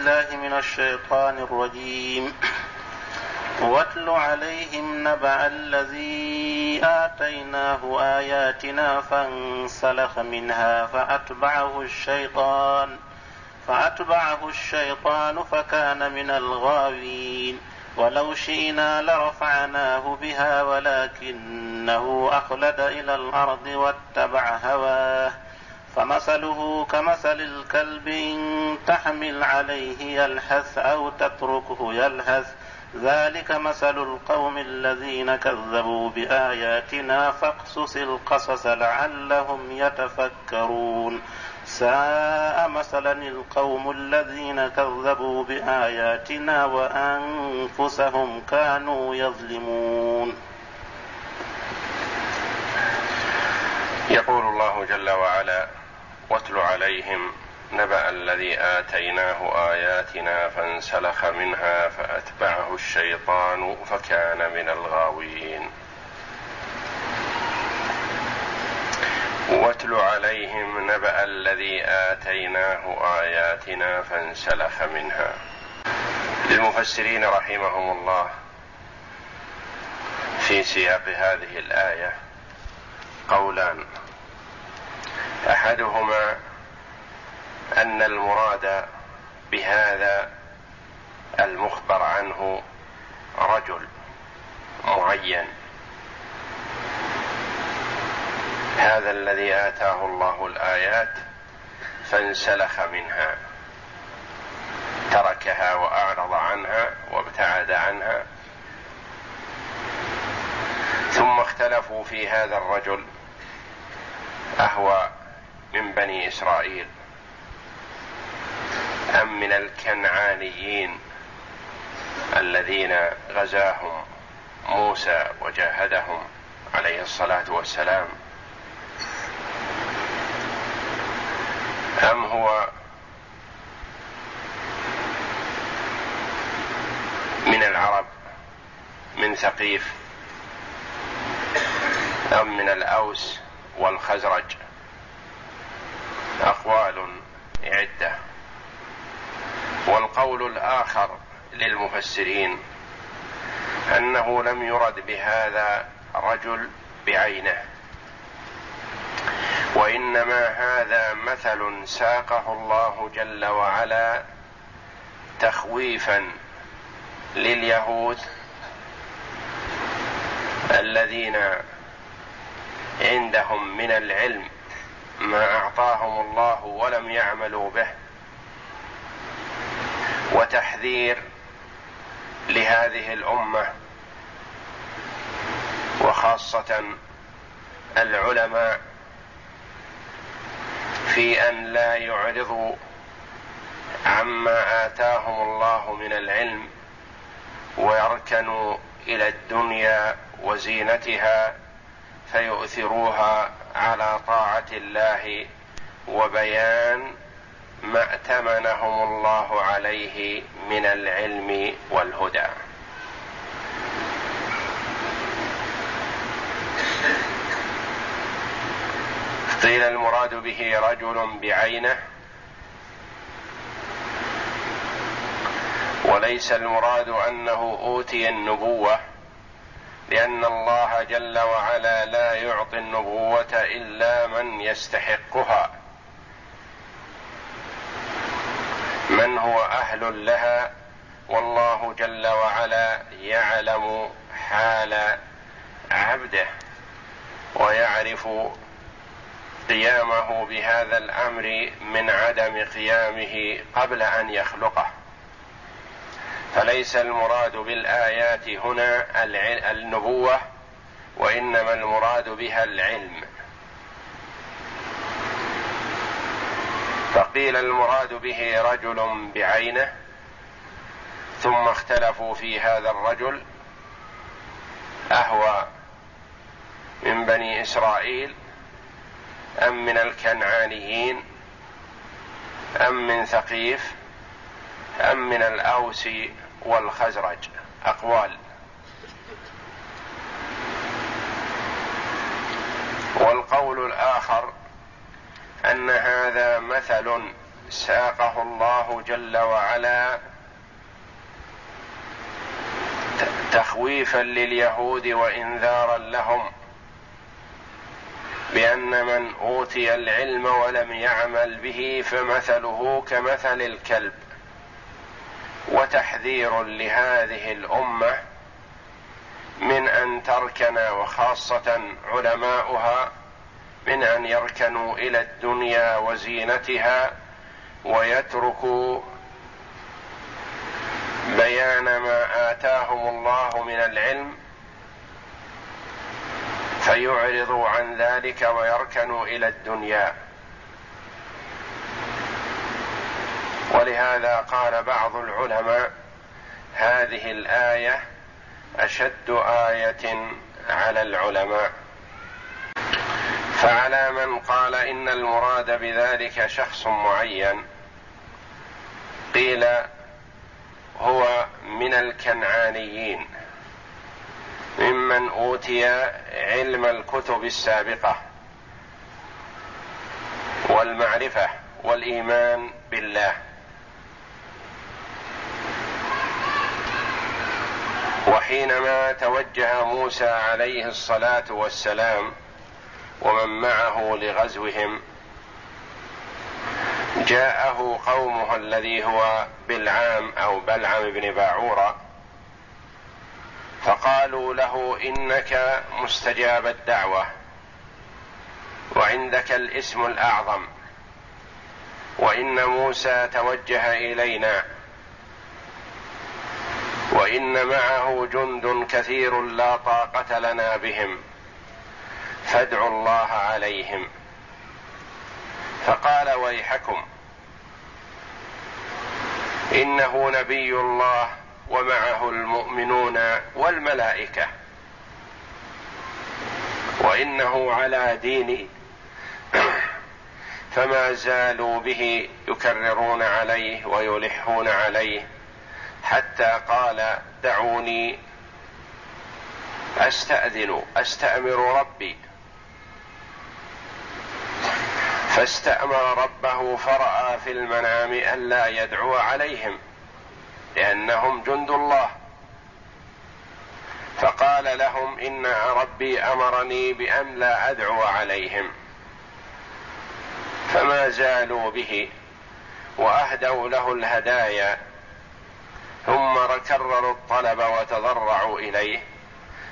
بالله من الشيطان الرجيم. واتل عليهم نبأ الذي آتيناه آياتنا فانسلخ منها فأتبعه الشيطان فأتبعه الشيطان فكان من الغاوين. ولو شئنا لرفعناه بها ولكنه أخلد إلى الأرض واتبع هواه. فمثله كمثل الكلب إن تحمل عليه يلهث أو تتركه يلهث. ذلك مثل القوم الذين كذبوا بآياتنا فاقصص القصص لعلهم يتفكرون. ساء مثلا القوم الذين كذبوا بآياتنا وأنفسهم كانوا يظلمون. يقول الله جل وعلا واتل عليهم نبأ الذي آتيناه آياتنا فانسلخ منها فأتبعه الشيطان فكان من الغاوين. واتل عليهم نبأ الذي آتيناه آياتنا فانسلخ منها. للمفسرين رحمهم الله في سياق هذه الآية قولان أحدهما أن المراد بهذا المخبر عنه رجل معين. هذا الذي آتاه الله الآيات فانسلخ منها تركها وأعرض عنها وابتعد عنها ثم اختلفوا في هذا الرجل اهو من بني إسرائيل. أم من الكنعانيين الذين غزاهم موسى وجاهدهم عليه الصلاة والسلام. أم هو من العرب من ثقيف؟ أم من الأوس والخزرج. أقوال عدة. والقول الآخر للمفسرين أنه لم يرد بهذا رجل بعينه. وإنما هذا مثل ساقه الله جل وعلا تخويفا لليهود الذين عندهم من العلم ما أعطاهم الله ولم يعملوا به. وتحذير لهذه الأمة وخاصة العلماء في أن لا يعرضوا عما آتاهم الله من العلم ويركنوا إلى الدنيا وزينتها فيؤثروها على طاعة الله وبيان ما ائتمنهم الله عليه من العلم والهدى. قيل المراد به رجل بعينه وليس المراد أنه أوتي النبوة. لأن الله جل وعلا لا يعطي النبوة إلا من يستحقها. من هو أهل لها؟ والله جل وعلا يعلم حال عبده ويعرف قيامه بهذا الأمر من عدم قيامه قبل أن يخلقه. فليس المراد بالآيات هنا النبوة وإنما المراد بها العلم. فقيل المراد به رجل بعينه ثم اختلفوا في هذا الرجل أهوى من بني إسرائيل أم من الكنعانيين أم من ثقيف أم من الاوس والخزرج. أقوال. والقول الآخر أن هذا مثل ساقه الله جل وعلا تخويفا لليهود وانذارا لهم بأن من أوتي العلم ولم يعمل به فمثله كمثل الكلب. وتحذير لهذه الأمة من أن تركن وخاصة علماؤها من أن يركنوا إلى الدنيا وزينتها ويتركوا بيان ما آتاهم الله من العلم فيعرضوا عن ذلك ويركنوا إلى الدنيا. ولهذا قال بعض العلماء هذه الآية أشد آية على العلماء. فعلى من قال إن المراد بذلك شخص معين قيل هو من الكنعانيين ممن أوتي علم الكتب السابقة والمعرفة والإيمان بالله. وحينما توجه موسى عليه الصلاة والسلام ومن معه لغزوهم جاءه قومه الذي هو بلعام أو بلعم بن باعورة فقالوا له إنك مستجاب الدعوة وعندك الاسم الأعظم وإن موسى توجه إلينا. وإن معه جند كثير لا طاقة لنا بهم. فادعوا الله عليهم. فقال ويحكم. إنه نبي الله ومعه المؤمنون والملائكة. وإنه على دين. فما زالوا به يكررون عليه ويلحون عليه. حتى قال دعوني أستأذن أستأمر ربي. فاستأمر ربه فرأى في المنام الا يدعو عليهم لأنهم جند الله. فقال لهم إن ربي أمرني بأن لا أدعو عليهم. فما زالوا به وأهدوا له الهدايا. ثم كرروا الطلب وتضرعوا إليه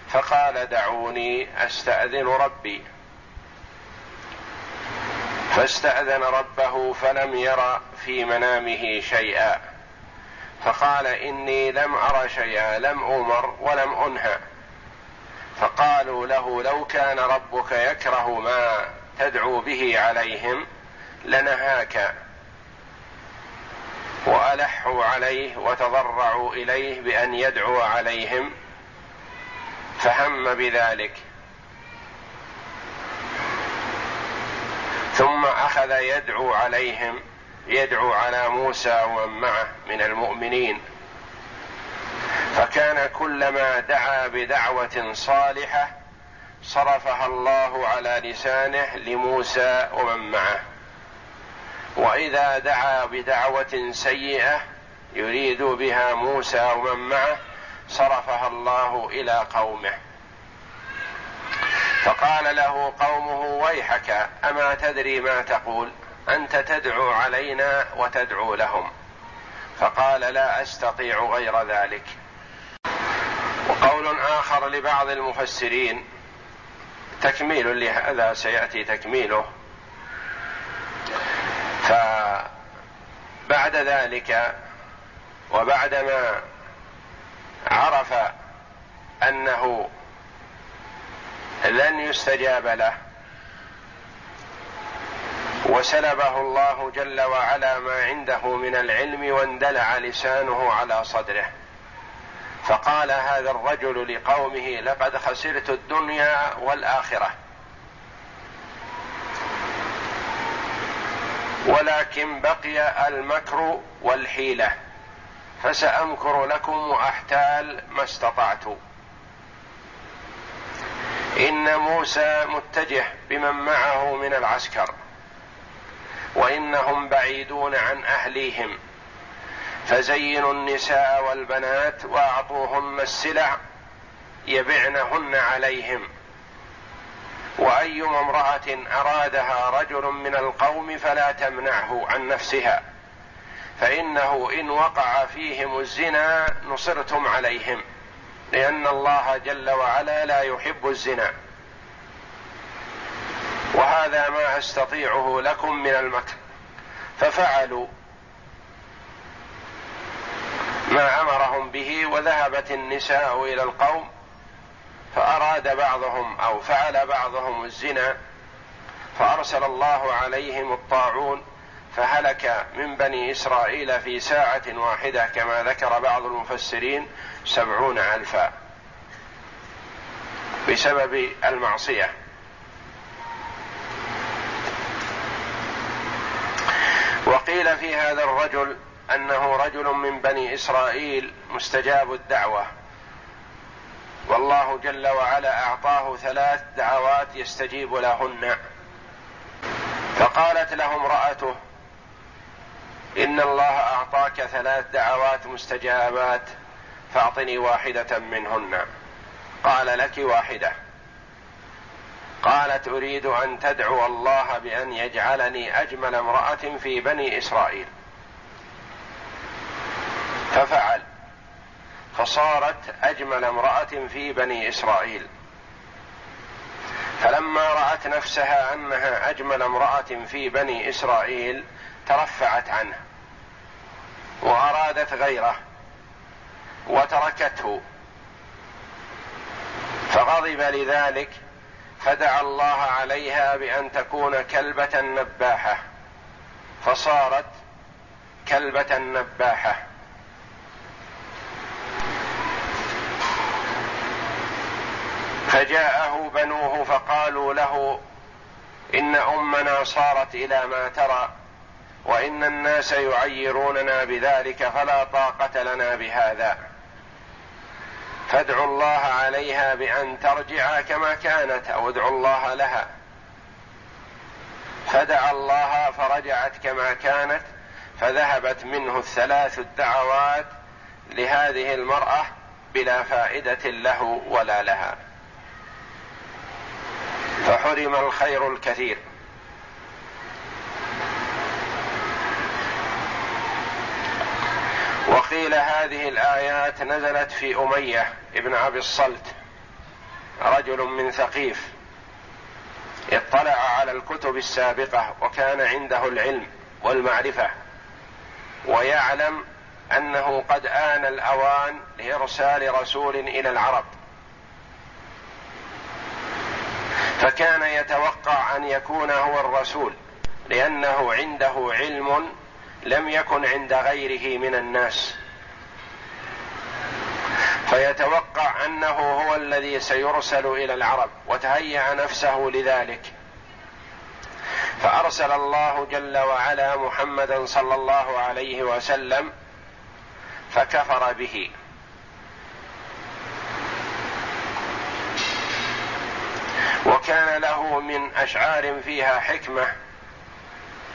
فقال دعوني أستأذن ربي. فاستأذن ربه فلم ير في منامه شيئا فقال إني لم أر شيئا لم أمر ولم أنهى. فقالوا له لو كان ربك يكره ما تدعو به عليهم لنهاك. وألحوا عليه وتضرعوا إليه بأن يدعو عليهم فهم بذلك. ثم أخذ يدعو عليهم يدعو على موسى ومن معه من المؤمنين. فكان كلما دعا بدعوة صالحة صرفها الله على لسانه لموسى ومن معه. وإذا دعا بدعوة سيئة يريد بها موسى ومن معه صرفها الله إلى قومه. فقال له قومه ويحك أما تدري ما تقول؟ أنت تدعو علينا وتدعو لهم. فقال لا أستطيع غير ذلك. وقول آخر لبعض المفسرين تكميل لهذا سيأتي تكميله. فبعد ذلك وبعدما عرف أنه لن يستجاب له وسلبه الله جل وعلا ما عنده من العلم واندلع لسانه على صدره. فقال هذا الرجل لقومه لقد خسرت الدنيا والآخرة. ولكن بقي المكر والحيلة. فسأمكر لكم وأحتال ما استطعت. إن موسى متجه بمن معه من العسكر وإنهم بعيدون عن أهليهم. فزينوا النساء والبنات وأعطوهن السلع يبعنهن عليهم. وايما امرأة أرادها رجل من القوم فلا تمنعه عن نفسها فإنه إن وقع فيهم الزنا نصرتم عليهم لأن الله جل وعلا لا يحب الزنا. وهذا ما أستطيعه لكم من المكر ففعلوا ما أمرهم به وذهبت النساء إلى القوم فأراد بعضهم أو فعل بعضهم الزنا فأرسل الله عليهم الطاعون فهلك من بني إسرائيل في ساعة واحدة كما ذكر بعض المفسرين سبعون ألفا بسبب المعصية. وقيل في هذا الرجل أنه رجل من بني إسرائيل مستجاب الدعوة. والله جل وعلا أعطاه ثلاث دعوات يستجيب لهن. فقالت له امراته إن الله أعطاك ثلاث دعوات مستجابات فاعطني واحدة منهن. قال لك واحدة. قالت أريد أن تدعو الله بأن يجعلني أجمل امرأة في بني إسرائيل. ففعل. فصارت أجمل امرأة في بني إسرائيل. فلما رأت نفسها أنها أجمل امرأة في بني إسرائيل ترفعت عنه وأرادت غيره وتركته. فغضب لذلك فدعا الله عليها بأن تكون كلبة نباحة. فصارت كلبة نباحة. فجاءه بنوه فقالوا له إن أمنا صارت إلى ما ترى وإن الناس يعيروننا بذلك فلا طاقة لنا بهذا. فادعوا الله عليها بأن ترجع كما كانت أو ادعوا الله لها. فدعا الله فرجعت كما كانت فذهبت منه الثلاث الدعوات لهذه المرأة بلا فائدة له ولا لها. فحرم الخير الكثير. وقيل هذه الآيات نزلت في أمية ابن أبي الصلت رجل من ثقيف اطلع على الكتب السابقة وكان عنده العلم والمعرفة ويعلم أنه قد آن الأوان لإرسال رسول إلى العرب. فكان يتوقع أن يكون هو الرسول لأنه عنده علم لم يكن عند غيره من الناس. فيتوقع أنه هو الذي سيرسل إلى العرب وتهيأ نفسه لذلك. فأرسل الله جل وعلا محمدا صلى الله عليه وسلم فكفر به. وكان له من أشعار فيها حكمة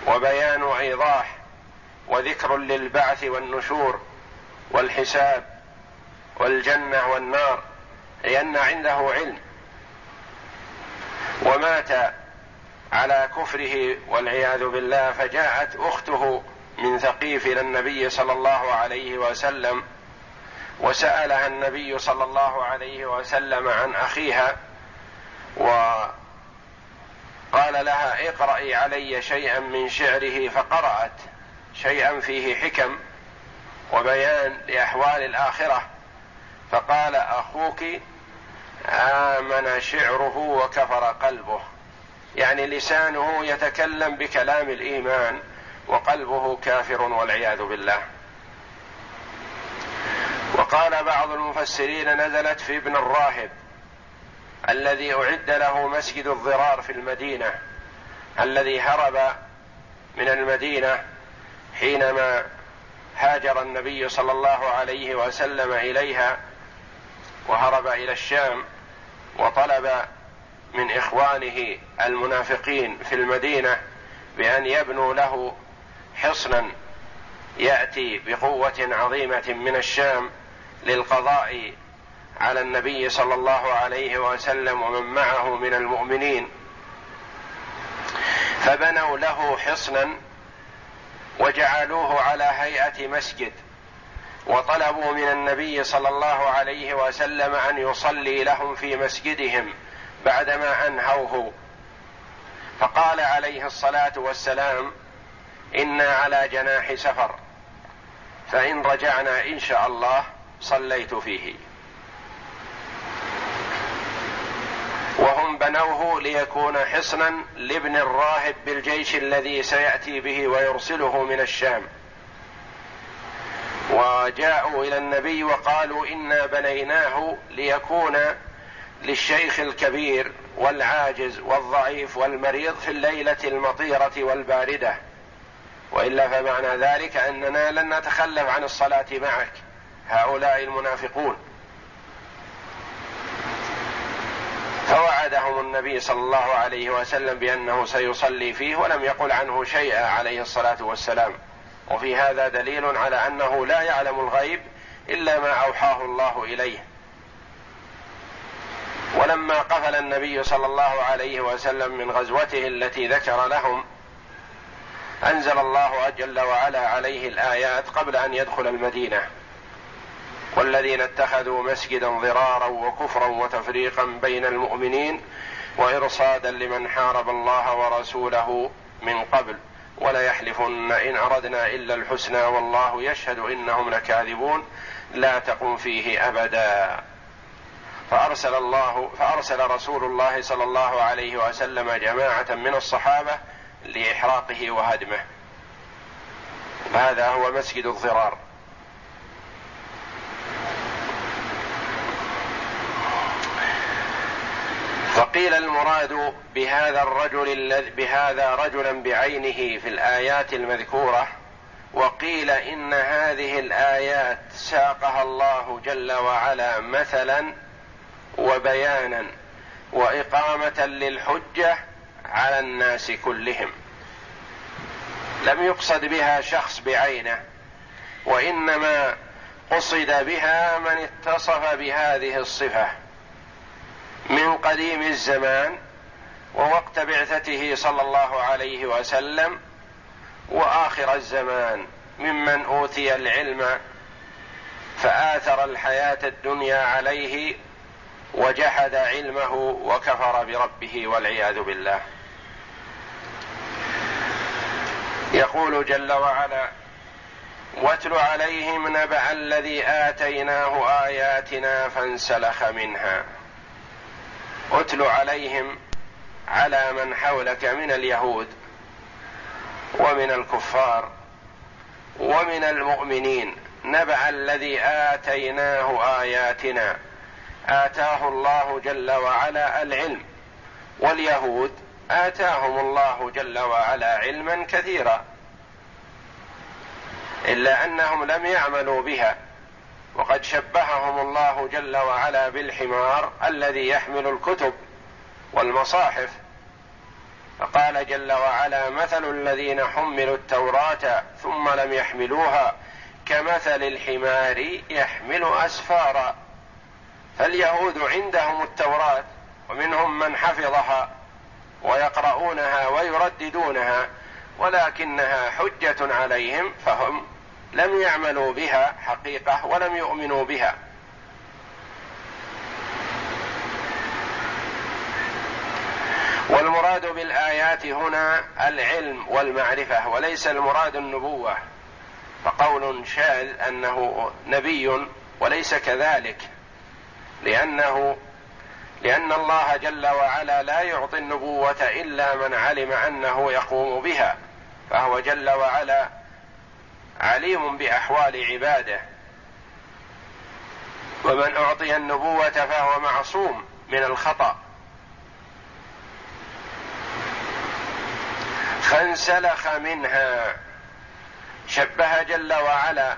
وبيان إيضاح وذكر للبعث والنشور والحساب والجنة والنار لأن عنده علم. ومات على كفره والعياذ بالله فجاءت أخته من ثقيف إلى النبي صلى الله عليه وسلم وسألها النبي صلى الله عليه وسلم عن أخيها وقال لها اقرأي علي شيئا من شعره فقرأت شيئا فيه حكم وبيان لأحوال الآخرة فقال أخوك آمن شعره وكفر قلبه يعني لسانه يتكلم بكلام الإيمان وقلبه كافر والعياذ بالله وقال بعض المفسرين نزلت في ابن الراهب الذي أعد له مسجد الضرار في المدينة الذي هرب من المدينة حينما هاجر النبي صلى الله عليه وسلم إليها وهرب إلى الشام وطلب من إخوانه المنافقين في المدينة بأن يبنوا له حصنا يأتي بقوة عظيمة من الشام للقضاء على النبي صلى الله عليه وسلم ومن معه من المؤمنين. فبنوا له حصنا وجعلوه على هيئة مسجد وطلبوا من النبي صلى الله عليه وسلم أن يصلي لهم في مسجدهم بعدما أنهوه. فقال عليه الصلاة والسلام أنا على جناح سفر فإن رجعنا إن شاء الله صليت فيه. بنوه ليكون حصنا لابن الراهب بالجيش الذي سيأتي به ويرسله من الشام. وجاءوا إلى النبي وقالوا إنا بنيناه ليكون للشيخ الكبير والعاجز والضعيف والمريض في الليلة المطيرة والباردة. وإلا فمعنى ذلك أننا لن نتخلف عن الصلاة معك هؤلاء المنافقون. فوعدهم النبي صلى الله عليه وسلم بأنه سيصلي فيه ولم يقل عنه شيئا عليه الصلاة والسلام. وفي هذا دليل على أنه لا يعلم الغيب إلا ما أوحاه الله إليه. ولما قفل النبي صلى الله عليه وسلم من غزوته التي ذكر لهم أنزل الله جل وعلا عليه الآيات قبل أن يدخل المدينة. والذين اتخذوا مسجدا ضرارا وكفرا وتفريقا بين المؤمنين وإرصادا لمن حارب الله ورسوله من قبل. وليحلفن إن أردنا إلا الحسنى والله يشهد إنهم لكاذبون. لا تقم فيه أبدا. فأرسل الله فأرسل رسول الله صلى الله عليه وسلم جماعة من الصحابة لإحراقه وهدمه. هذا هو مسجد الضرار. فقيل المراد بهذا الرجل بهذا رجلا بعينه في الآيات المذكورة وقيل إن هذه الآيات ساقها الله جل وعلا مثلا وبيانا وإقامة للحجة على الناس كلهم. لم يقصد بها شخص بعينه وإنما قصد بها من اتصف بهذه الصفة من قديم الزمان ووقت بعثته صلى الله عليه وسلم وآخر الزمان ممن أوتي العلم فآثر الحياة الدنيا عليه وجحد علمه وكفر بربه والعياذ بالله. يقول جل وعلا واتل عليهم نبأ الذي آتيناه آياتنا فانسلخ منها. اتل عليهم على من حولك من اليهود ومن الكفار ومن المؤمنين. نبع الذي آتيناه آياتنا. آتاه الله جل وعلا العلم. واليهود آتاهم الله جل وعلا علما كثيرا. إلا أنهم لم يعملوا بها. وقد شبههم الله جل وعلا بالحمار الذي يحمل الكتب والمصاحف. فقال جل وعلا مثل الذين حملوا التوراة ثم لم يحملوها كمثل الحمار يحمل أسفارا. فاليهود عندهم التوراة ومنهم من حفظها ويقرؤونها ويرددونها ولكنها حجة عليهم فهم لم يعملوا بها حقيقة ولم يؤمنوا بها. والمراد بالآيات هنا العلم والمعرفة وليس المراد النبوة. فقول شاذ أنه نبي وليس كذلك لأنه لأن الله جل وعلا لا يعطي النبوة إلا من علم أنه يقوم بها فهو جل وعلا عليم بأحوال عباده. ومن أعطي النبوة فهو معصوم من الخطأ. فانسلخ منها. شبه جل وعلا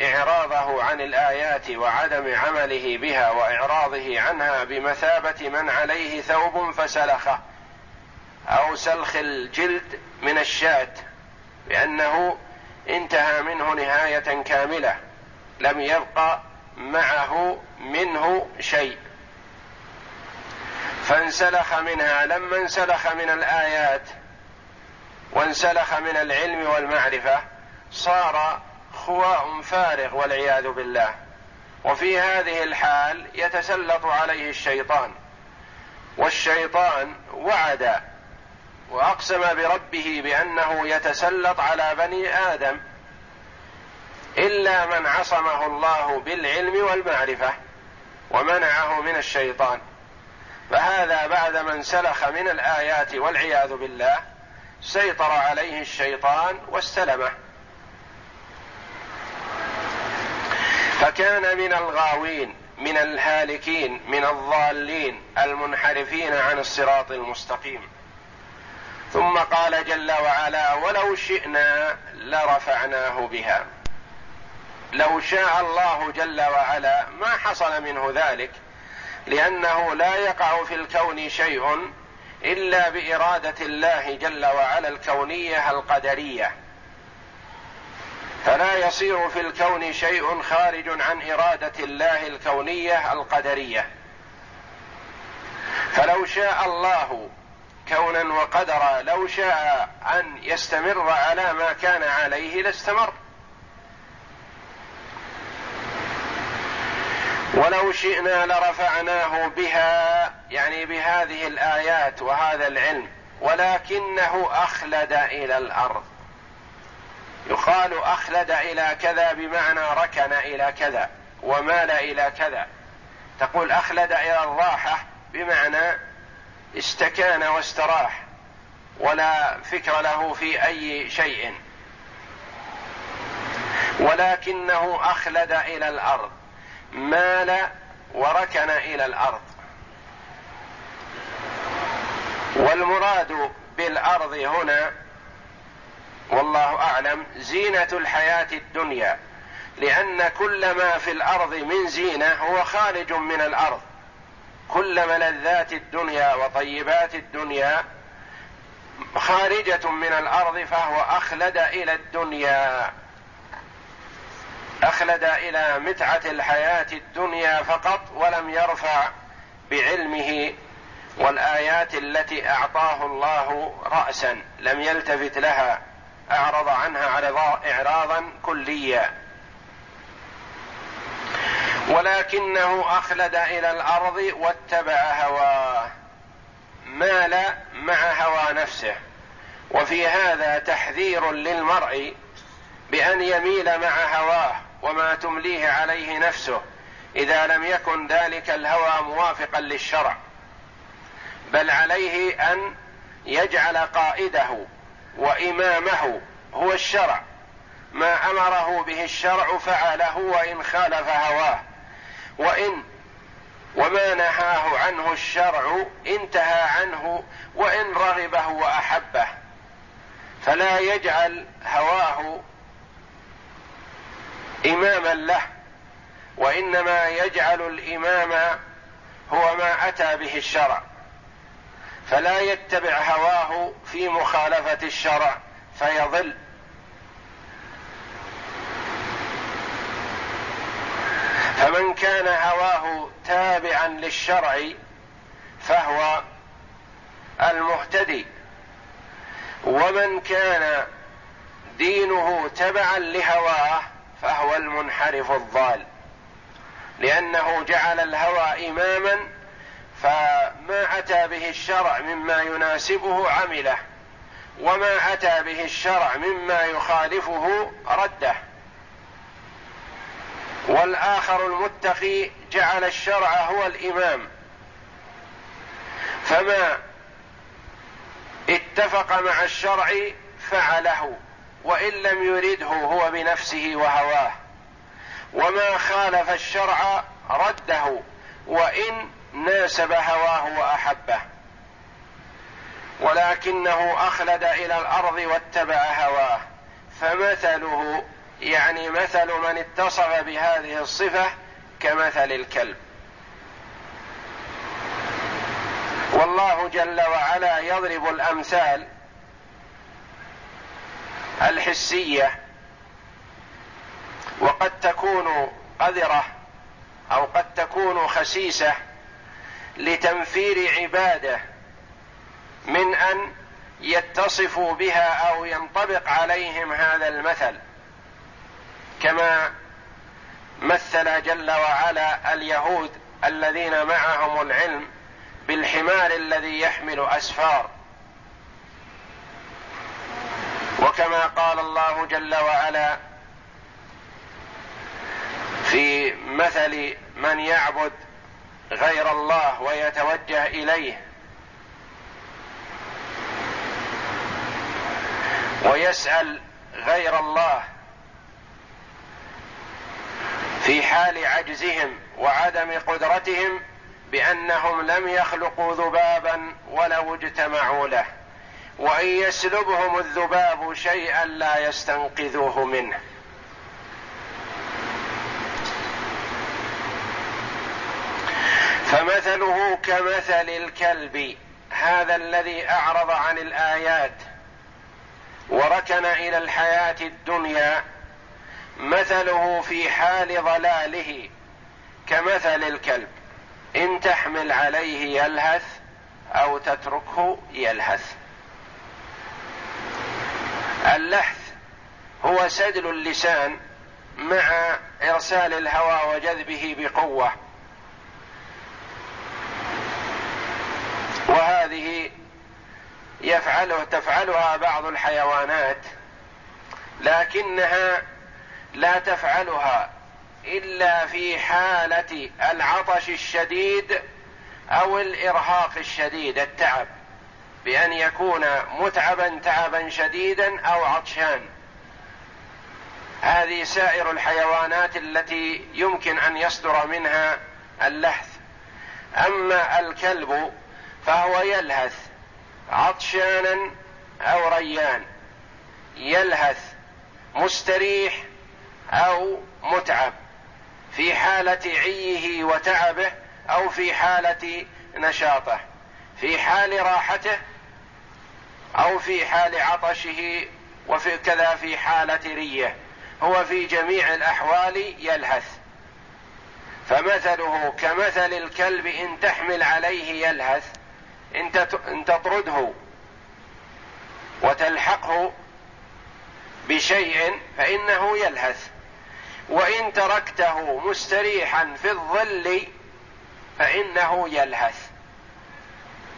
إعراضه عن الآيات وعدم عمله بها وإعراضه عنها بمثابة من عليه ثوب فسلخه. أو سلخ الجلد من الشاة لأنه انتهى منه نهاية كاملة. لم يبقى معه منه شيء. فانسلخ منها لما انسلخ من الآيات وانسلخ من العلم والمعرفة صار خواء فارغ والعياذ بالله. وفي هذه الحال يتسلط عليه الشيطان. والشيطان وعد وأقسم بربه بأنه يتسلط على بني آدم إلا من عصمه الله بالعلم والمعرفة ومنعه من الشيطان. فهذا بعد من سلخ من الآيات والعياذ بالله سيطر عليه الشيطان واستلمه. فكان من الغاوين من الهالكين من الضالين المنحرفين عن الصراط المستقيم. ثم قال جل وعلا ولو شئنا لرفعناه بها. لو شاء الله جل وعلا ما حصل منه ذلك لأنه لا يقع في الكون شيء إلا بإرادة الله جل وعلا الكونية القدرية. فلا يصير في الكون شيء خارج عن إرادة الله الكونية القدرية. فلو شاء الله كونا وقدرا لو شاء أن يستمر على ما كان عليه لاستمر. ولو شئنا لرفعناه بها يعني بهذه الآيات وهذا العلم ولكنه أخلد إلى الأرض. يقال أخلد إلى كذا بمعنى ركن إلى كذا ومال إلى كذا. تقول أخلد إلى الراحة بمعنى استكان واستراح ولا فكر له في أي شيء. ولكنه أخلد إلى الأرض مال وركن إلى الأرض. والمراد بالأرض هنا والله أعلم زينة الحياة الدنيا لأن كل ما في الأرض من زينة هو خارج من الأرض. كل ملذات الدنيا وطيبات الدنيا خارجة من الأرض فهو أخلد إلى الدنيا. أخلد إلى متعة الحياة الدنيا فقط ولم يرفع بعلمه والآيات التي أعطاه الله راسا لم يلتفت لها. أعرض عنها اعراضا كليا ولكنه أخلد إلى الأرض واتبع هواه مال مع هوى نفسه. وفي هذا تحذير للمرء بأن يميل مع هواه وما تمليه عليه نفسه إذا لم يكن ذلك الهوى موافقا للشرع. بل عليه أن يجعل قائده وإمامه هو الشرع. ما أمره به الشرع فعله وإن خالف هواه. وإن وما نهاه عنه الشرع انتهى عنه وإن رغبه وأحبه. فلا يجعل هواه إماما له وإنما يجعل الإمام هو ما أتى به الشرع. فلا يتبع هواه في مخالفة الشرع فيضل. فمن كان هواه تابعا للشرع فهو المهتدي. ومن كان دينه تبعا لهواه فهو المنحرف الضال. لأنه جعل الهوى اماما فما أتى به الشرع مما يناسبه عمله وما أتى به الشرع مما يخالفه رده. والآخر المتقي جعل الشرع هو الإمام. فما اتفق مع الشرع فعله وإن لم يرده هو بنفسه وهواه. وما خالف الشرع رده وإن ناسب هواه وأحبه. ولكنه أخلد إلى الأرض واتبع هواه. فمثله يعني مثل من اتصف بهذه الصفة كمثل الكلب. والله الله جل وعلا يضرب الأمثال الحسية وقد تكون قذرة أو قد تكون خسيسة لتنفير عبادة من أن يتصفوا بها أو ينطبق عليهم هذا المثل. كما مثل جل وعلا اليهود الذين معهم العلم بالحمار الذي يحمل أسفار. وكما قال الله جل وعلا في مثل من يعبد غير الله ويتوجه إليه ويسأل غير الله في حال عجزهم وعدم قدرتهم بأنهم لم يخلقوا ذبابا ولو اجتمعوا له وإن يسلبهم الذباب شيئا لا يستنقذوه منه. فمثله كمثل الكلب هذا الذي أعرض عن الآيات وركن إلى الحياة الدنيا مثله في حال ضلاله كمثل الكلب. إن تحمل عليه يلهث أو تتركه يلهث. اللحث هو سدل اللسان مع إرسال الهواء وجذبه بقوة. وهذه يفعله تفعلها بعض الحيوانات لكنها لا تفعلها إلا في حالة العطش الشديد أو الإرهاق الشديد التعب بأن يكون متعبا تعبا شديدا أو عطشان. هذه سائر الحيوانات التي يمكن أن يصدر منها اللحث. أما الكلب فهو يلهث عطشانا أو ريان يلهث مستريح أو متعب في حالة عيه وتعبه أو في حالة نشاطه في حال راحته أو في حال عطشه وفي كذا في حالة ريه. هو في جميع الأحوال يلهث. فمثله كمثل الكلب إن تحمل عليه يلهث إن تطرده وتلحقه بشيء فإنه يلهث. وإن تركته مستريحا في الظل فإنه يلهث.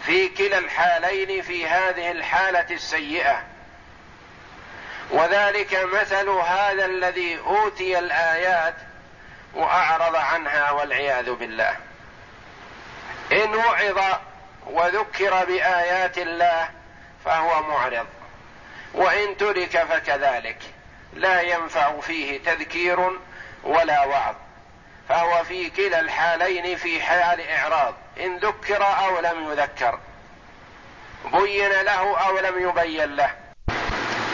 في كلا الحالين في هذه الحالة السيئة. وذلك مثل هذا الذي أوتي الآيات وأعرض عنها والعياذ بالله. إن وعظ وذكر بآيات الله فهو معرض. وإن ترك فكذلك. لا ينفع فيه تذكير ولا وعظ. فهو في كلا الحالين في حال إعراض إن ذكر أو لم يذكر. بين له أو لم يبين له.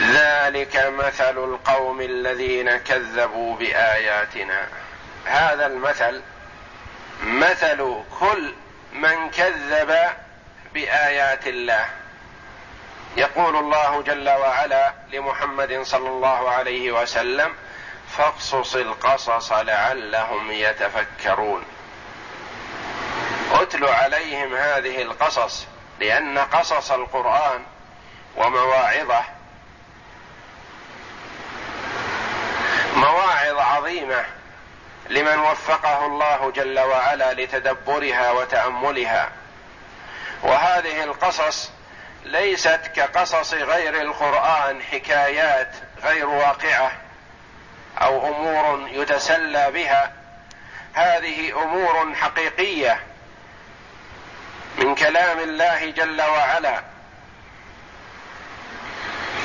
ذلك مثل القوم الذين كذبوا بآياتنا. هذا المثل مثل كل من كذب بآيات الله. يقول الله جل وعلا لمحمد صلى الله عليه وسلم فاقصص القصص لعلهم يتفكرون. اتل عليهم هذه القصص لأن قصص القرآن ومواعظه مواعظ عظيمة لمن وفقه الله جل وعلا لتدبرها وتأملها. وهذه القصص ليست كقصص غير القرآن حكايات غير واقعة أو أمور يتسلى بها. هذه أمور حقيقية من كلام الله جل وعلا.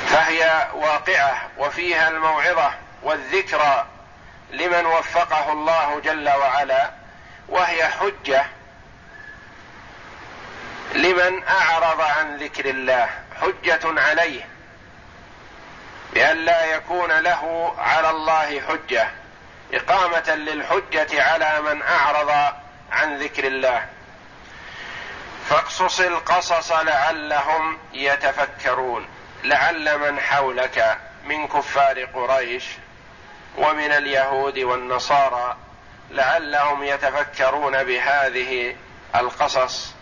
فهي واقعة وفيها الموعظة والذكرى لمن وفقه الله جل وعلا وهي حجة لمن أعرض عن ذكر الله حجة عليه بأن لا يكون له على الله حجة إقامة للحجة على من أعرض عن ذكر الله. فاقصص القصص لعلهم يتفكرون لعل من حولك من كفار قريش ومن اليهود والنصارى لعلهم يتفكرون بهذه القصص.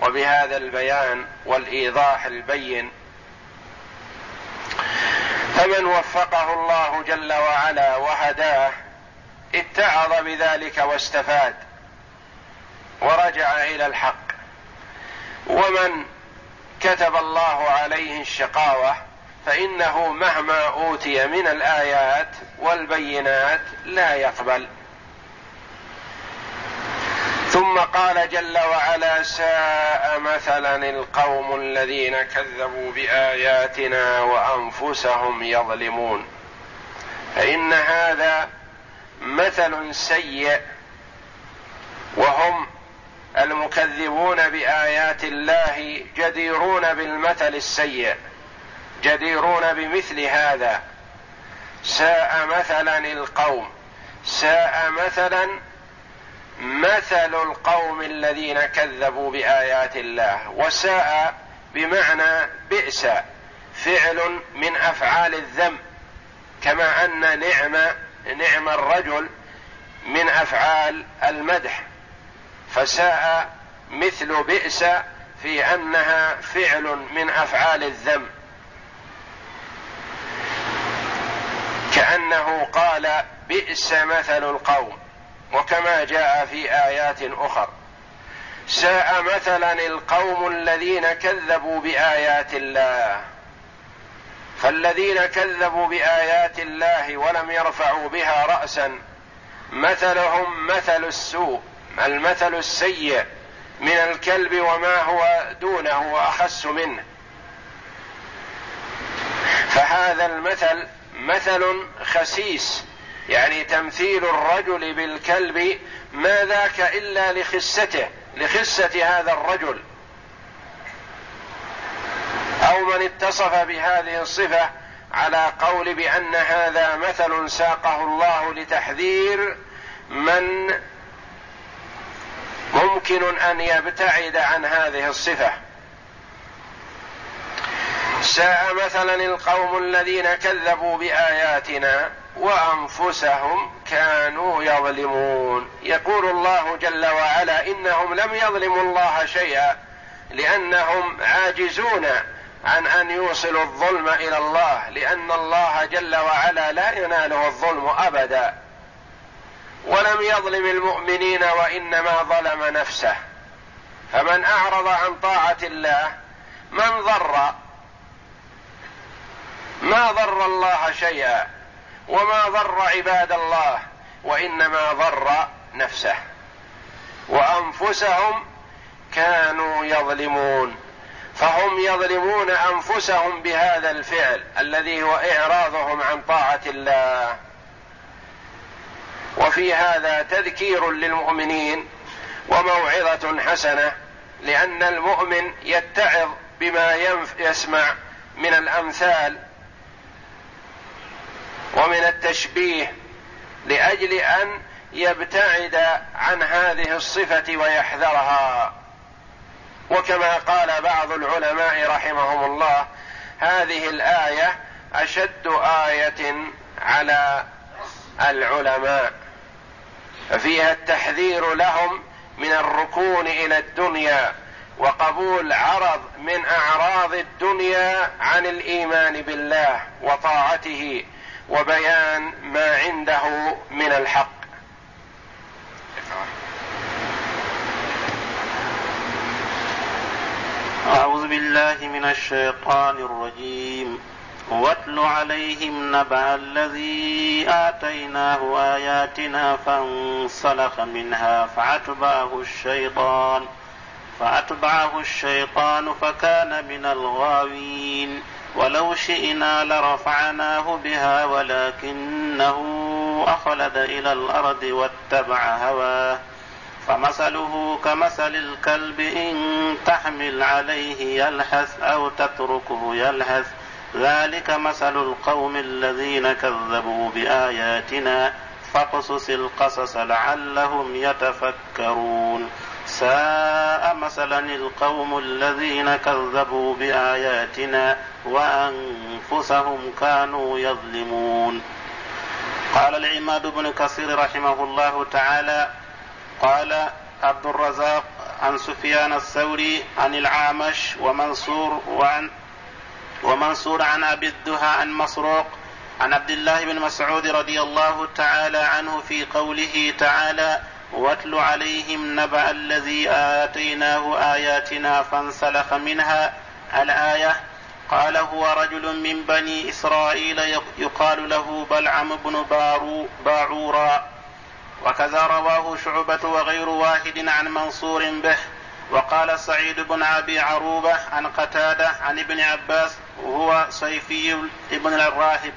وبهذا البيان والإيضاح البين. فمن وفقه الله جل وعلا وهداه اتعظ بذلك واستفاد ورجع إلى الحق. ومن كتب الله عليه الشقاوة فإنه مهما أوتي من الآيات والبينات لا يقبل. ثم قال جل وعلا ساء مثلا القوم الذين كذبوا بآياتنا وأنفسهم يظلمون. فإن هذا مثل سيء وهم المكذبون بآيات الله جديرون بالمثل السيء جديرون بمثل هذا. ساء مثلا القوم ساء مثلا مثل القوم الذين كذبوا بآيات الله وساء بمعنى بئس فعل من أفعال الذم كما أن نعم نعم الرجل من أفعال المدح فساء مثل بئس في أنها فعل من أفعال الذم. كأنه قال بئس مثل القوم. وكما جاء في آيات أخر. ساء مثلا القوم الذين كذبوا بآيات الله. فالذين كذبوا بآيات الله ولم يرفعوا بها راسا مثلهم مثل السوء المثل السيء من الكلب وما هو دونه وأخس منه. فهذا المثل مثل خسيس يعني تمثيل الرجل بالكلب ما ذاك إلا لخسته لخسة هذا الرجل. أو من اتصف بهذه الصفة على قول بأن هذا مثل ساقه الله لتحذير من ممكن أن يبتعد عن هذه الصفة. ساء مثلا القوم الذين كذبوا بآياتنا وأنفسهم كانوا يظلمون. يقول الله جل وعلا إنهم لم يظلموا الله شيئا لأنهم عاجزون عن أن يوصلوا الظلم إلى الله لأن الله جل وعلا لا يناله الظلم أبدا. ولم يظلم المؤمنين وإنما ظلم نفسه. فمن أعرض عن طاعة الله من ضر؟ ما ضر الله شيئا. وما ضر عباد الله وإنما ضر نفسه. وأنفسهم كانوا يظلمون. فهم يظلمون أنفسهم بهذا الفعل الذي هو إعراضهم عن طاعة الله. وفي هذا تذكير للمؤمنين وموعظة حسنة لأن المؤمن يتعظ بما يسمع من الأمثال ومن التشبيه لأجل أن يبتعد عن هذه الصفة ويحذرها. وكما قال بعض العلماء رحمهم الله هذه الآية أشد آية على العلماء. ففيها التحذير لهم من الركون إلى الدنيا وقبول عرض من أعراض الدنيا عن الإيمان بالله وطاعته. وبيان ما عنده من الحق. أعوذ بالله من الشيطان الرجيم. واتل عليهم نبأ الذي آتيناه آياتنا فانسلخ منها فأتبعه الشيطان فأتبعه الشيطان فكان من الغاوين. ولو شئنا لرفعناه بها ولكنه أخلد إلى الأرض واتبع هواه فمثله كمثل الكلب إن تحمل عليه يلهث أو تتركه يلهث ذلك مثل القوم الذين كذبوا بآياتنا فاقصص القصص لعلهم يتفكرون ساء مثلا القوم الذين كذبوا بآياتنا وأنفسهم كانوا يظلمون. قال العماد بن كثير رحمه الله تعالى قال عبد الرزاق عن سفيان الثوري عن العامش ومنصور وعن ومنصور عن أبي الدهى عن مسروق عن عبد الله بن مسعود رضي الله تعالى عنه في قوله تعالى واتل عليهم نبأ الذي آتيناه آياتنا فانسلخ منها الآية قال هو رجل من بني إسرائيل يقال له بلعم بن باعورا. وكذا رواه شعبة وغير واحد عن منصور به. وقال سعيد بن أبي عروبة عن قتادة عن ابن عباس وهو صيفي ابن الراهب.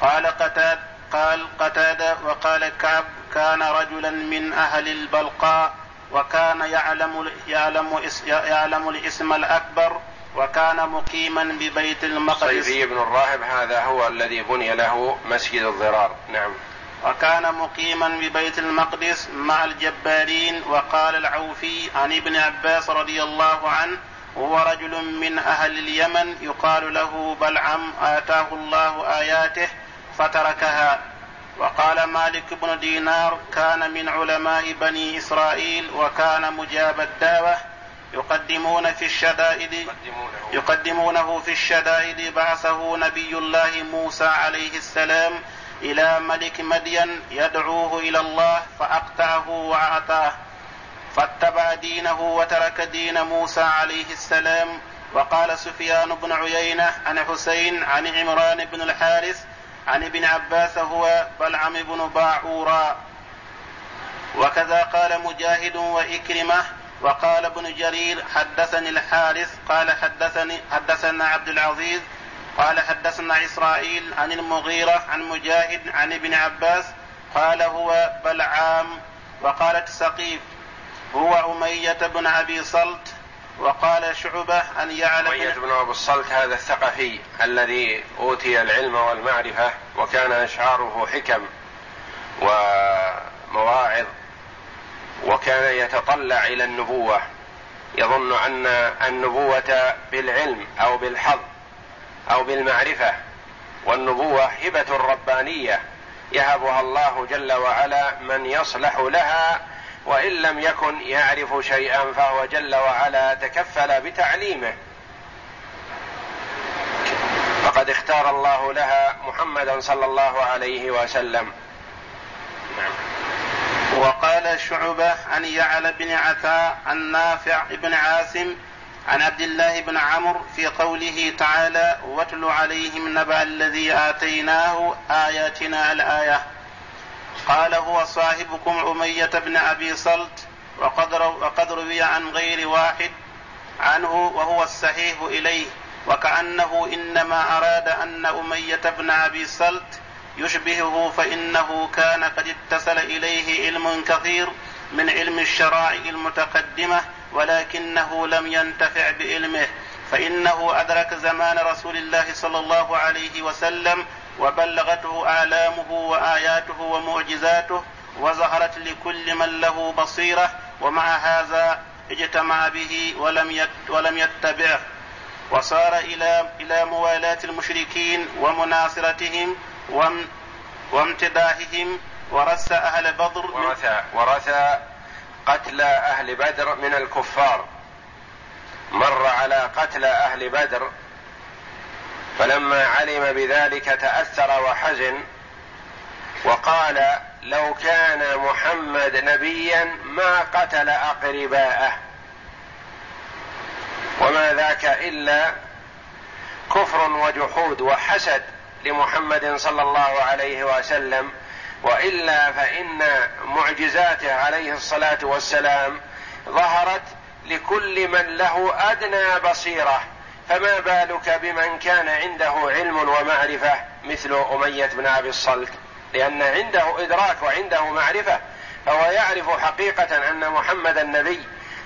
قال قتاد قال قتادة وقال كعب كان رجلا من أهل البلقاء وكان يعلم يعلم يعلم الإسم الأكبر وكان مقيما ببيت المقدس. صيفي بن الراهب هذا هو الذي بني له مسجد الضرار. نعم. وكان مقيما ببيت المقدس مع الجبارين وقال العوفي عن ابن عباس رضي الله عنه هو رجل من أهل اليمن يقال له بلعم آتاه الله آياته فتركها. وقال مالك بن دينار كان من علماء بني إسرائيل وكان مجاب الدعوة يقدمون في الشدائد يقدمونه في الشدائد بعثه نبي الله موسى عليه السلام إلى ملك مدين يدعوه إلى الله فأقطعه وأعطاه فاتبع دينه وترك دين موسى عليه السلام. وقال سفيان بن عيينة عن حسين عن عمران بن الحارث عن ابن عباس هو بلعم بن باعورا وكذا قال مجاهد وإكرمة وقال ابن جرير حدثني الحارث قال حدثني حدثنا عبد العزيز قال حدثنا إسرائيل عن المغيرة عن مجاهد عن ابن عباس قال هو بلعام وقالت سقيف. هو أمية بن أبي صلت وقال شعبة أن يعلم أمية بن أبي الصلت هذا الثقفي الذي أوتي العلم والمعرفة وكان أشعاره حكم ومواعظ وكان يتطلع إلى النبوة. يظن أن النبوة بالعلم أو بالحظ أو بالمعرفة والنبوة هبة ربانية يهبها الله جل وعلا من يصلح لها وإن لم يكن يعرف شيئا فهو جل وعلا تكفل بتعليمه فقد اختار الله لها محمدا صلى الله عليه وسلم نعم. وقال شعبة عن يعلى بن عثاء عن نافع بن عاصم عن عبد الله بن عمرو في قوله تعالى واتل عليهم نبأ الذي آتيناه آياتنا الآية قال هو صاحبكم أمية بن أبي صلت وقد, وقد روي عن غير واحد عنه وهو الصحيح إليه وكأنه إنما أراد أن أمية بن أبي صلت يشبهه فإنه كان قد اتصل إليه علم كثير من علم الشرائع المتقدمة ولكنه لم ينتفع بعلمه فإنه أدرك زمان رسول الله صلى الله عليه وسلم وبلغته آلامه وآياته ومعجزاته وظهرت لكل من له بصيرة ومع هذا اجتمع به ولم ولم يتبعه. وصار إلى إلى موالاة المشركين ومناصرتهم وامتداحهم ورث أهل بدر ورث ورث قتل أهل بدر من الكفار. مر على قتل أهل بدر فلما علم بذلك تأثر وحزن وقال لو كان محمد نبيا ما قتل أقرباءه وما ذاك إلا كفر وجحود وحسد لمحمد صلى الله عليه وسلم وإلا فإن معجزاته عليه الصلاة والسلام ظهرت لكل من له أدنى بصيرة فما بالك بمن كان عنده علم ومعرفة مثل أمية بن أبي الصلت؟ لأن عنده إدراك وعنده معرفة فهو يعرف حقيقة أن محمد النبي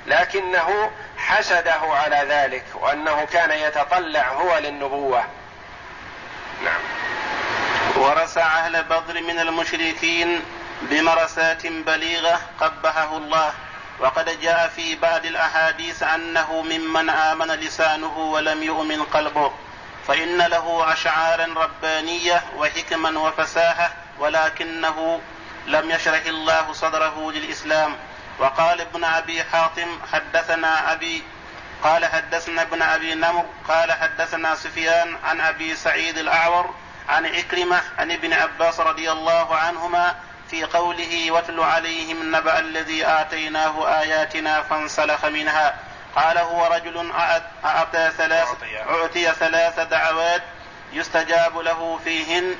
لكنه حسده على ذلك وأنه كان يتطلع هو للنبوة. نعم. ورث أهل بدر من المشركين بمرسات بليغة قبحه الله. وقد جاء في بعض الأحاديث أنه ممن آمن لسانه ولم يؤمن قلبه فإن له أشعارا ربانية وحكما وفساحة ولكنه لم يشرح الله صدره للإسلام. وقال ابن أبي حاتم حدثنا أبي قال حدثنا ابن أبي نمر قال حدثنا سفيان عن أبي سعيد الأعور عن عكرمة عن ابن عباس رضي الله عنهما في قوله واتل عليهم نبأ الذي آتيناه آياتنا فانسلخ منها قال هو رجل أعطى ثلاث أعطي. ثلاث دعوات يستجاب له فيهن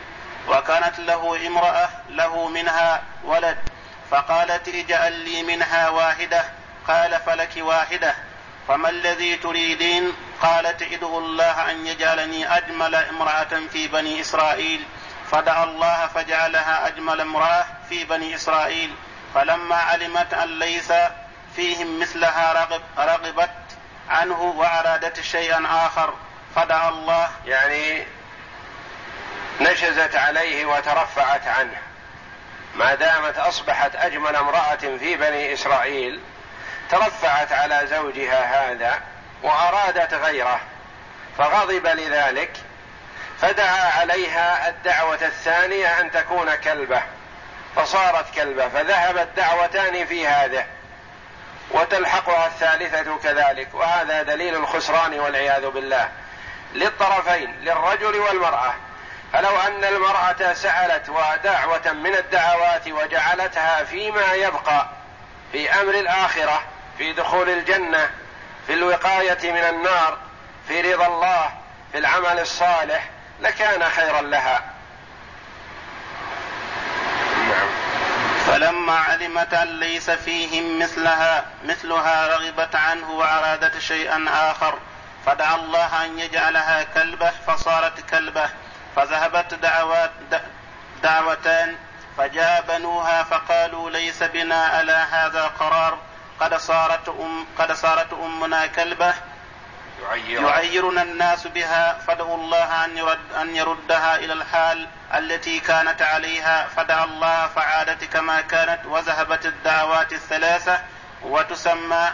وكانت له امرأة له منها ولد فقالت اجعل لي منها واحدة قال فلك واحدة فما الذي تريدين قالت ادعو الله أن يجعلني أجمل امرأة في بني إسرائيل فدعا الله فجعلها أجمل امرأة في بني إسرائيل فلما علمت أن ليس فيهم مثلها رغب رغبت عنه وأرادت شيئا آخر فدعا الله. يعني نشزت عليه وترفعت عنه. ما دامت أصبحت أجمل امرأة في بني إسرائيل ترفعت على زوجها هذا وأرادت غيره فغضب لذلك فدعا عليها الدعوة الثانية أن تكون كلبة. فصارت كلبة فذهبت دعوتان في هذا وتلحقها الثالثة كذلك وهذا دليل الخسران والعياذ بالله. للطرفين للرجل والمرأة فلو أن المرأة سألت ودعوة من الدعوات وجعلتها فيما يبقى في أمر الآخرة في دخول الجنة في الوقاية من النار في رضا الله في العمل الصالح لكان خيرا لها نعم فلما علمت أن ليس فيهم مثلها مثلها رغبت عنه وأرادت شيئا آخر فدعا الله أن يجعلها كلبة فصارت كلبة فذهبت دعوات دعوتان فجاء بنوها فقالوا ليس بنا على هذا قرار قد صارت أم قد صارت أمنا يعير يعيرنا الناس بها فادعوا الله أن يرد أن يردها إلى الحال التي كانت عليها. فدعا الله فعادت كما كانت وذهبت الدعوات الثلاثة وتسمى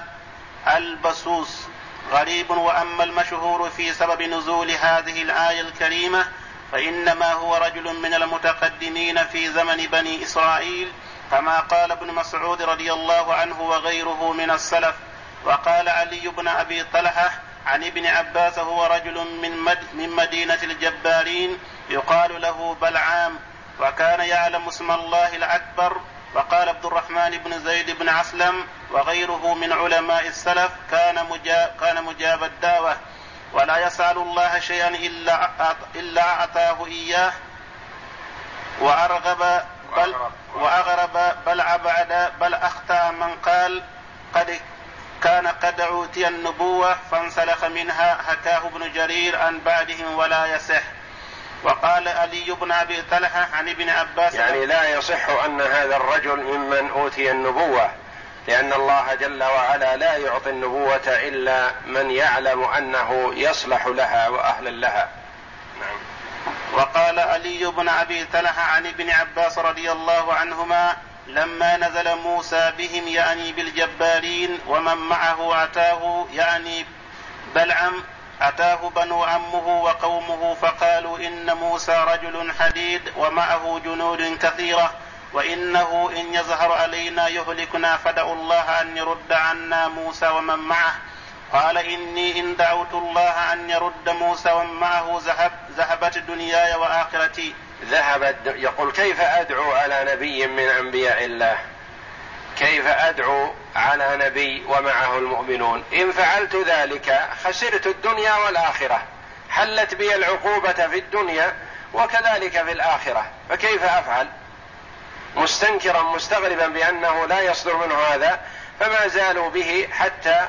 البسوس. غريب وأما المشهور في سبب نزول هذه الآية الكريمة فإنما هو رجل من المتقدمين في زمن بني إسرائيل كما قال ابن مسعود رضي الله عنه وغيره من السلف. وقال علي بن أبي طلحة عن ابن عباس هو رجل من, مد من مدينة الجبارين يقال له بلعام وكان يعلم اسم الله الأكبر وقال عبد الرحمن بن زيد بن أسلم وغيره من علماء السلف كان مجاب, كان مجاب الدعوة ولا يسأل الله شيئا إلا إلا أعطاه إياه وأرغب بل وأغرب. بل أبعد بل أخطأ من قال قد كان قد أوتي النبوة فانسلخ منها حكاه ابن جرير عن بعدهم ولا يصح. وقال علي بن أبي طلحة عن ابن عباس يعني لا يصح أن هذا الرجل ممن أوتي النبوة لأن الله جل وعلا لا يعطي النبوة إلا من يعلم أنه يصلح لها واهلا لها. نعم. وقال علي بن أبي طلحة عن ابن عباس رضي الله عنهما لما نزل موسى بهم يعني بالجبارين ومن معه أتاه يعني بلعم أتاه بنو عمه وقومه فقالوا إن موسى رجل حديد ومعه جنود كثيرة وإنه إن يظهر علينا يهلكنا فدعوا الله أن يرد عنا موسى ومن معه. قال إني إن دعوت الله أن يرد موسى ومن معه ذهب ذهبت دنياي وآخرتي. ذهبت يقول كيف أدعو على نبي من أنبياء الله؟ كيف أدعو على نبي ومعه المؤمنون؟ إن فعلت ذلك خسرت الدنيا والآخرة حلت بي العقوبة في الدنيا وكذلك في الآخرة فكيف أفعل؟ مستنكرا مستغربا بأنه لا يصدر منه هذا فما زالوا به حتى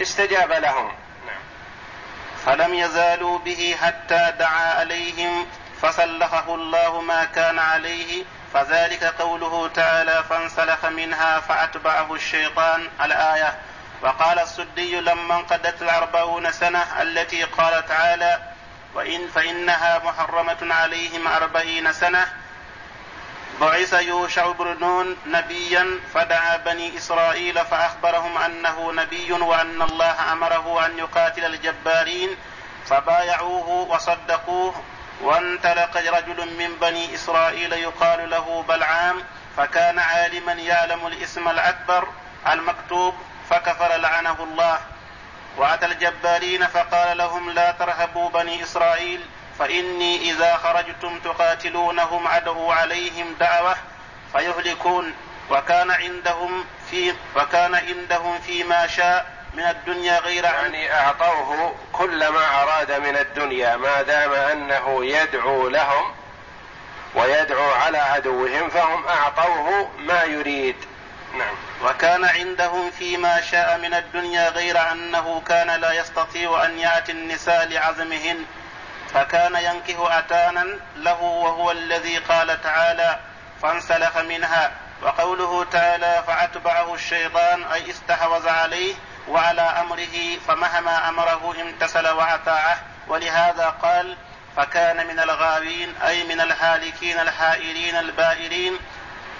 استجاب لهم. نعم. فلم يزالوا به حتى دعا عليهم فسلخه الله ما كان عليه فذلك قوله تعالى فانسلخ منها فأتبعه الشيطان. الآية وقال السدي لما انقضت الأربعون سنة التي قال تعالى وإن فإنها محرمة عليهم أربعين سنة. بعث يوشع بن نون نبيا فدعا بني إسرائيل فأخبرهم أنه نبي وأن الله أمره أن يقاتل الجبارين فبايعوه وصدقوه. وانطلق رجل من بني إسرائيل يقال له بلعام فكان عالما يعلم الاسم الأكبر المكتوب فكفر لعنه الله. وأتى الجبارين فقال لهم لا ترهبوا بني إسرائيل فإني إذا خرجتم تقاتلونهم ادعو عليهم دعوة فيهلكون. وكان عندهم في وكان عندهم فيما شاء من الدنيا غير يعني أعطوه كل ما أراد من الدنيا ما دام أنه يدعو لهم ويدعو على عدوهم فهم أعطوه ما يريد. نعم. وكان عندهم فيما شاء من الدنيا غير أنه كان لا يستطيع أن يأتي النساء لعزمهن فكان ينكه أتانا له وهو الذي قال تعالى فانسلخ منها وقوله تعالى فأتبعه الشيطان أي استحوذ عليه وعلى أمره فمهما أمره امتثل وأطاعه ولهذا قال فكان من الغاوين أي من الهالكين الحائرين البائرين.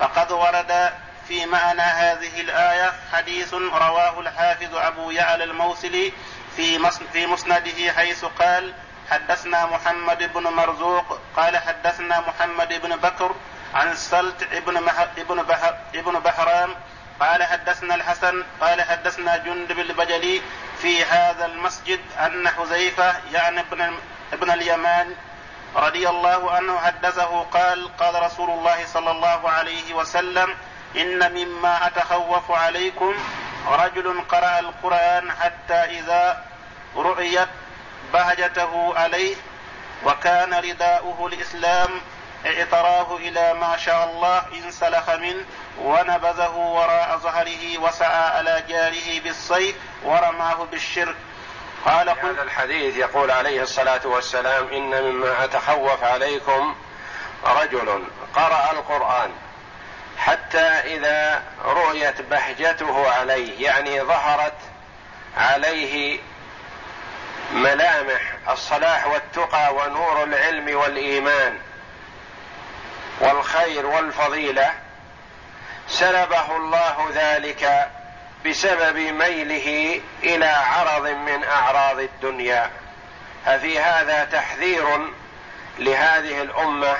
فقد ورد في معنى هذه الآية حديث رواه الحافظ أبو يعلى الموصلي في في مسنده حيث قال حدثنا محمد بن مرزوق قال حدثنا محمد بن بكر عن سلت ابن ابن بحر ابن بحرام قال حدثنا الحسن قال حدثنا جندب البجلي في هذا المسجد أن حذيفة يعني ابن ابن اليمان رضي الله عنه حدثه قال قال رسول الله صلى الله عليه وسلم إن مما أتخوف عليكم رجل قرأ القرآن حتى إذا رؤيت بهجته عليه وكان رداؤه الإسلام اعتراه إلى ما شاء الله انسلخ منه ونبذه وراء ظهره وسعى على جاره بالصيف ورماه بالشرك. قال في هذا الحديث يقول عليه الصلاة والسلام إن مما أتخوف عليكم رجل قرأ القرآن حتى إذا رؤيت بهجته عليه يعني ظهرت عليه ملامح الصلاح والتقى ونور العلم والإيمان. والخير والفضيلة سلبه الله ذلك بسبب ميله إلى عرض من أعراض الدنيا. ففي هذا تحذير لهذه الأمة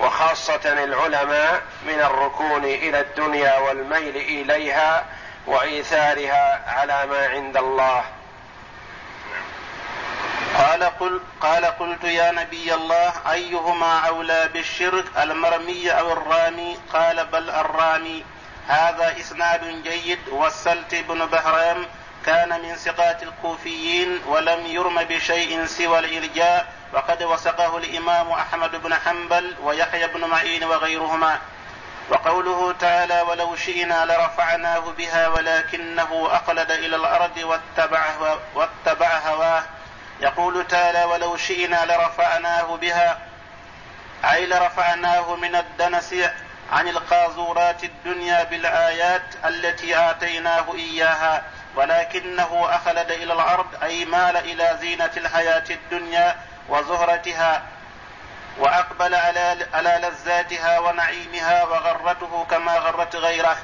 وخاصة العلماء من الركون إلى الدنيا والميل إليها وإيثارها على ما عند الله. قال قل قال قلت يا نبي الله أيهما أولى بالشرك المرمي أو الرامي؟ قال بل الرامي. هذا إسناد جيد والسلت بن بهرام كان من ثقات الكوفيين ولم يرم بشيء سوى الإرجاء وقد وثقه الإمام أحمد بن حنبل ويحيى بن معين وغيرهما. وقوله تعالى ولو شئنا لرفعناه بها ولكنه اخلد إلى الأرض واتبع واتبع هواه. يقول تعالى ولو شئنا لرفعناه بها أي لرفعناه من الدنس عن القاذورات الدنيا بالآيات التي آتيناه إياها ولكنه أخلد إلى الأرض أي مال إلى زينة الحياة الدنيا وزهرتها وأقبل على على لذاتها ونعيمها وغرته كما غرت غيره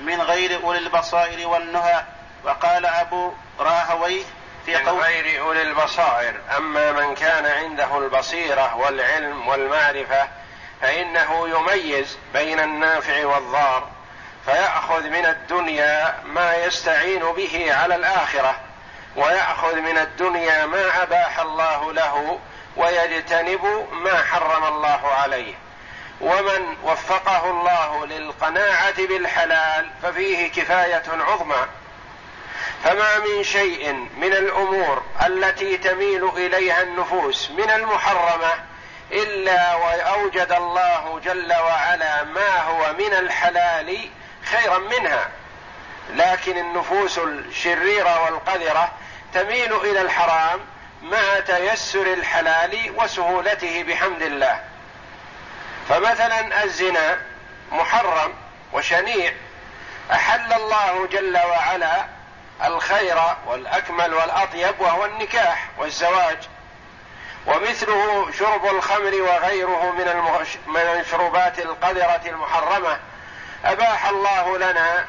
من غير أولي البصائر والنهى. وقال أبو راهويه في من غير أولي البصائر. أما من كان عنده البصيرة والعلم والمعرفة فإنه يميز بين النافع والضار فيأخذ من الدنيا ما يستعين به على الآخرة ويأخذ من الدنيا ما أباح الله له ويجتنب ما حرم الله عليه. ومن وفقه الله للقناعة بالحلال ففيه كفاية عظمى. فما من شيء من الأمور التي تميل إليها النفوس من المحرمة إلا وأوجد الله جل وعلا ما هو من الحلال خيرا منها. لكن النفوس الشريرة والقذرة تميل إلى الحرام مع تيسر الحلال وسهولته بحمد الله. فمثلا الزنا محرم وشنيع أحل الله جل وعلا الخير والأكمل والأطيب وهو النكاح والزواج. ومثله شرب الخمر وغيره من المشروبات القذرة المحرمة. أباح الله لنا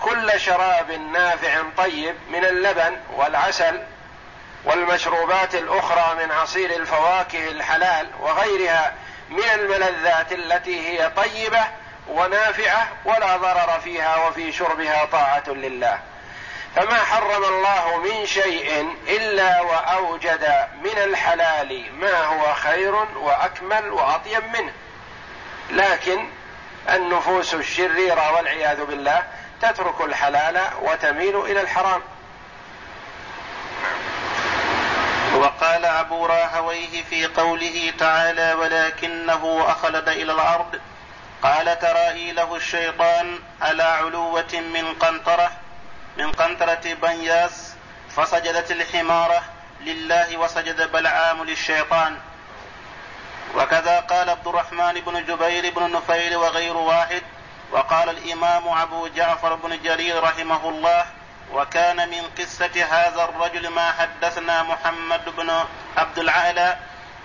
كل شراب نافع طيب من اللبن والعسل والمشروبات الأخرى من عصير الفواكه الحلال وغيرها من الملذات التي هي طيبة ونافعة ولا ضرر فيها وفي شربها طاعة لله. فما حرم الله من شيء إلا وأوجد من الحلال ما هو خير وأكمل وأطيب منه. لكن النفوس الشريرة والعياذ بالله تترك الحلال وتميل إلى الحرام. وقال أبو راهويه في قوله تعالى ولكنه أخلد إلى الأرض قال ترى له الشيطان على علوة من قنطرة من قنطرة بنياس فسجدت الحمارة لله وسجد بلعام للشيطان. وكذا قال عبد الرحمن بن جبير بن نفيل وغير واحد وقال الإمام أبو جعفر بن جرير رحمه الله وكان من قصة هذا الرجل ما حدثنا محمد بن عبد العالى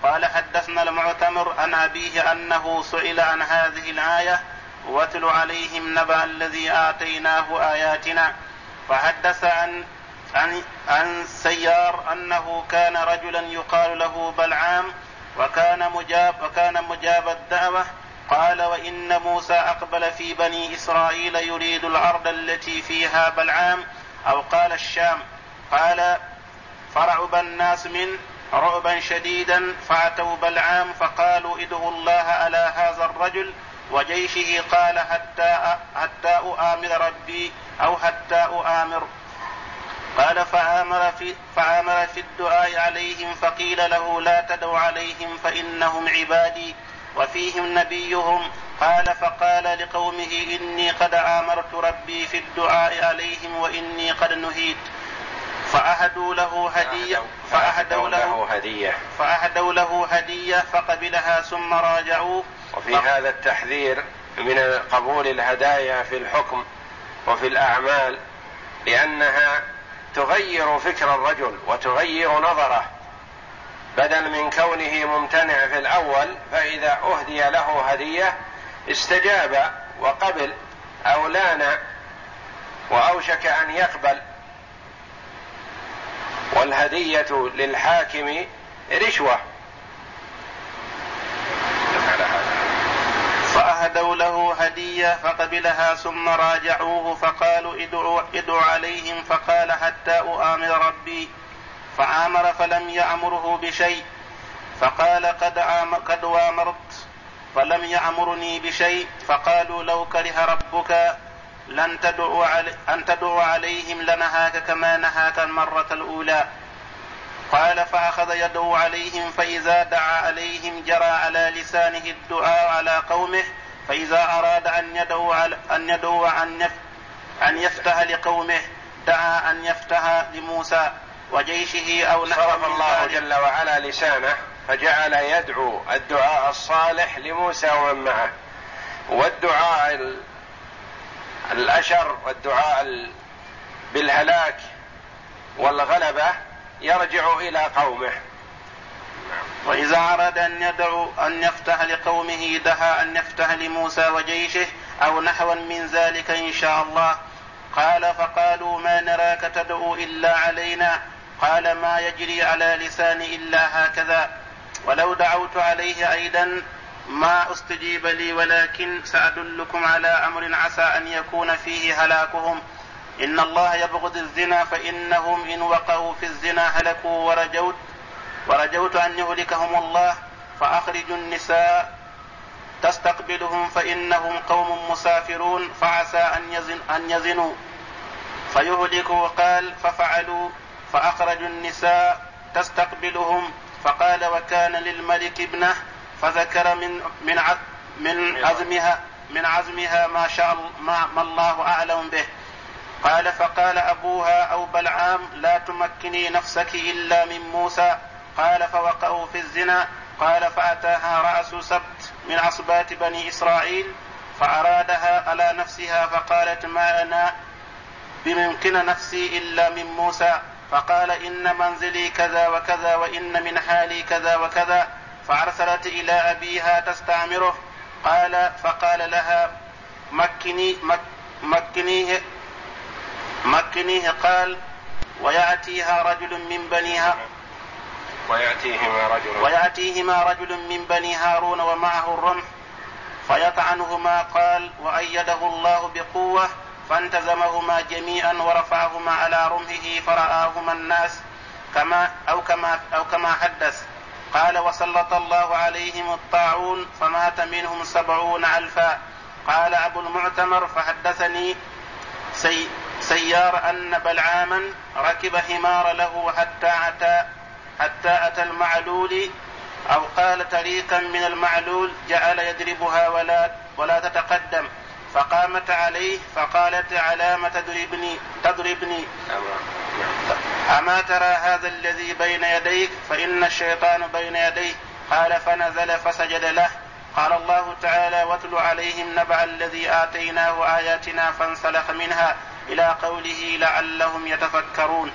قال حدثنا المعتمر عن أبيه أنه سئل عن هذه الآية واتل عليهم نبأ الذي آتيناه آياتنا فحدث عن عن عن سيار أنه كان رجلا يقال له بلعام وكان مجاب وكان مجاب الدعوة قال وإن موسى أقبل في بني إسرائيل يريد الأرض التي فيها بلعام أو قال الشام. قال فرعب الناس منه رعبا شديدا فأتوا بلعام فقالوا ادعوا الله على هذا الرجل وجيشه قال حتى حتى أؤامر ربي أو حتى أؤامر. قال فآمر في فآمر في الدعاء عليهم فقيل له لا تدعوا عليهم فإنهم عبادي وفيهم نبيهم. قال فقال لقومه إني قد آمرت ربي في الدعاء عليهم وإني قد نهيت. فأهدوا له هدية فأهدوا له هدية. فأهدوا له هدية فقبلها ثم راجعوه وفي هذا التحذير من قبول الهدايا في الحكم وفي الأعمال لأنها تغير فكر الرجل وتغير نظره. بدل من كونه ممتنع في الأول فإذا أهدي له هدية استجاب وقبل أو لأن وأوشك أن يقبل. والهدية للحاكم رشوة. فأهدوا له هدية فقبلها ثم راجعوه فقالوا ادعوا, ادعوا عليهم فقال حتى أؤامر ربي. فآمر فلم يأمره بشيء. فقال قد قد وامرت. فلم يأمرني بشيء. فقالوا لو كره ربك لن تدعو علي أن تدعو عليهم لنهاك كما نهاك المرة الأولى. قال فأخذ يدعو عليهم فإذا دعا عليهم جرى على لسانه الدعاء على قومه فإذا أراد أن يدعو أن يدعو أن أن يفتح لقومه دعا أن يفتح لموسى وجيشه أو صرف الله جل وعلا لسانه فجعل يدعو الدعاء الصالح لموسى ومن معه. والدعاء الأشر والدعاء بالهلاك والغلبة يرجع إلى قومه. وإذا أراد أن يدعو أن يفتح لقومه دعا أن يفتح لموسى وجيشه أو نحوا من ذلك إن شاء الله. قال فقالوا ما نراك تدعو إلا علينا. قال ما يجري على لساني إلا هكذا. ولو دعوت عليه أيضا ما استجيب لي ولكن سأدلكم على أمر عسى أن يكون فيه هلاكهم. إن الله يبغض الزنا فإنهم إن وقعوا في الزنا هلكوا ورجوت ورجوت أن يهلكهم الله فأخرجوا النساء تستقبلهم فإنهم قوم مسافرون فعسى أن يزن أن يزنوا. فيهلكوا قال ففعلوا فأخرجوا النساء تستقبلهم. فقال وكان للملك ابنه فذكر من من من عزمها من عزمها ما شاء ما, ما الله أعلم به. قال فقال أبوها أو بلعام لا تمكني نفسك إلا من موسى. قال فوقعوا في الزنا. قال فأتاها رأس سبت من عصبات بني إسرائيل فأرادها على نفسها فقالت ما أنا بممكن نفسي إلا من موسى. فقال إن منزلي كذا وكذا وإن من حالي كذا وكذا. فأرسلت إلى أبيها تستعمره. قال فقال لها مكني مك مكنيه مكنيه. قال ويأتيها رجل من بنيها ويأتيهما رجل. ويأتيهما رجل من بني هارون ومعه الرمح فيطعنهما. قال وأيده الله بقوة فانتزمهما جميعا ورفعهما على رمحه فرآهما الناس كما أو كما أو كما حدث. قال وسلط الله عليهم الطاعون فمات منهم سبعون ألفا. قال أبو المعتمر فحدثني سي سيار أن بلعاما ركب حمار له حتى أتى حتى أتى المعلول أو قال طريقا من المعلول جعل يضربها ولا ولا تتقدم. فقامت عليه فقالت على ما تضربني تضربني. أما ترى هذا الذي بين يديك فإن الشيطان بين يديه. قال فنزل فسجد له. قال الله تعالى واتل عليهم نبع الذي آتيناه آياتنا فانسلخ منها إلى قوله لعلهم يتفكرون.